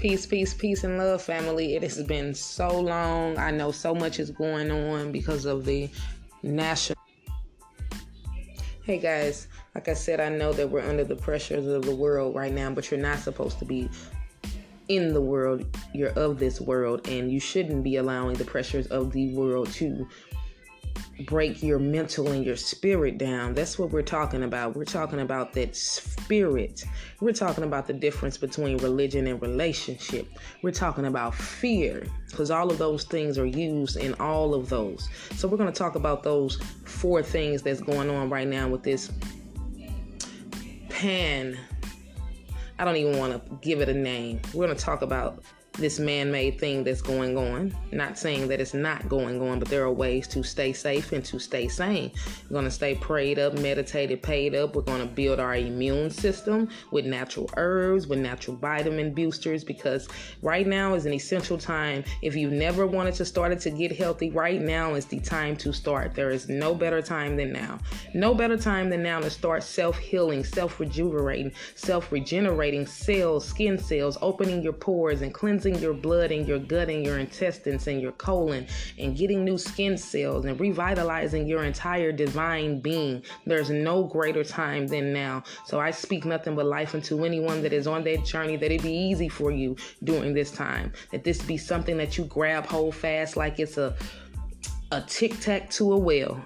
Peace, peace, peace, and love, family. It has been so long. I know so much is going on because of the national. Hey guys, like I said, I know that we're under the pressures of the world right now, but you're not supposed to be in the world. You're of this world, and you shouldn't be allowing the pressures of the world to break your mental and your spirit down. That's what we're talking about. We're talking about that spirit. We're talking about the difference between religion and relationship. We're talking about fear because all of those things are used in all of those. So we're going to talk about those four things that's going on right now with this pan I don't even want to give it a name. We're going to talk about this man made thing that's going on. Not saying that it's not going on, but there are ways to stay safe and to stay sane. We're going to stay prayed up, meditated, paid up. We're going to build our immune system with natural herbs, with natural vitamin boosters, because right now is an essential time. If you never wanted to start it to get healthy, right now is the time to start. There is no better time than now. No better time than now to start self healing, self rejuvenating, self regenerating cells, skin cells, opening your pores and cleansing cleansing your blood and your gut and your intestines and your colon and getting new skin cells and revitalizing your entire divine being. There's no greater time than now. So I speak nothing but life into anyone that is on that journey, that it be easy for you during this time, that this be something that you grab hold fast like it's a a tic tac to a well.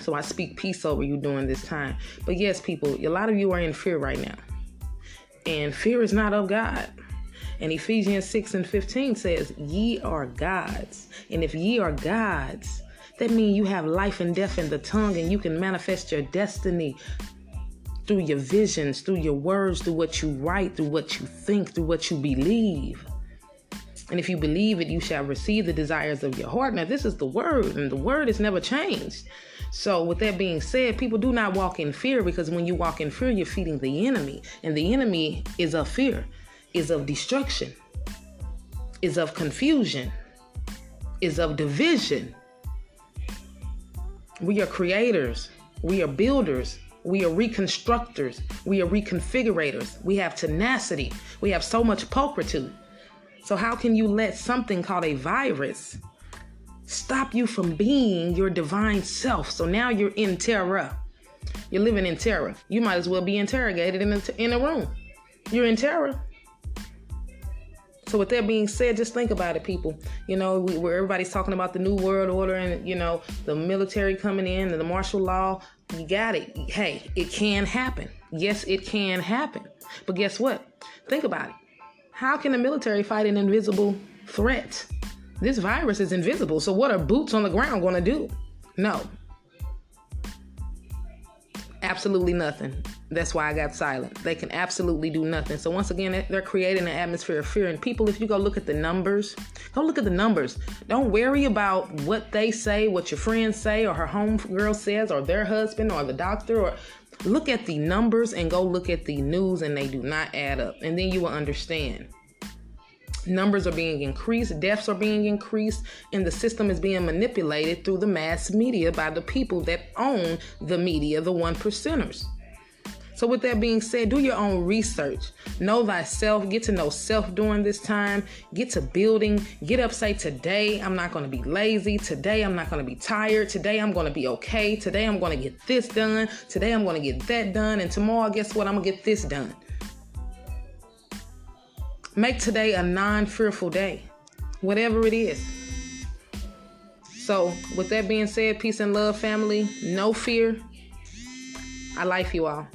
So I speak peace over you during this time. But yes, people, a lot of you are in fear right now. And fear is not of God. And Ephesians 6 and 15 says, Ye are gods. And if ye are gods, that means you have life and death in the tongue and you can manifest your destiny through your visions, through your words, through what you write, through what you think, through what you believe. And if you believe it, you shall receive the desires of your heart. Now, this is the word, and the word is never changed. So, with that being said, people do not walk in fear because when you walk in fear, you're feeding the enemy, and the enemy is of fear is of destruction, is of confusion, is of division. We are creators, we are builders, we are reconstructors, we are reconfigurators, we have tenacity, we have so much pulchritude. So, how can you let something called a virus stop you from being your divine self? So now you're in terror. You're living in terror. You might as well be interrogated in a, in a room. You're in terror. So with that being said, just think about it, people. You know, we, where everybody's talking about the new world order and you know the military coming in and the martial law. You got it. Hey, it can happen. Yes, it can happen. But guess what? Think about it. How can the military fight an invisible threat? This virus is invisible. So what are boots on the ground going to do? No. Absolutely nothing. That's why I got silent. They can absolutely do nothing. So once again, they're creating an atmosphere of fear. And people, if you go look at the numbers, go look at the numbers. Don't worry about what they say, what your friends say, or her home girl says, or their husband, or the doctor, or look at the numbers and go look at the news, and they do not add up. And then you will understand numbers are being increased, deaths are being increased, and the system is being manipulated through the mass media by the people that own the media, the one percenters. So, with that being said, do your own research. Know thyself. Get to know self during this time. Get to building. Get up, say, Today I'm not going to be lazy. Today I'm not going to be tired. Today I'm going to be okay. Today I'm going to get this done. Today I'm going to get that done. And tomorrow, guess what? I'm going to get this done. Make today a non fearful day, whatever it is. So, with that being said, peace and love, family. No fear. I like you all.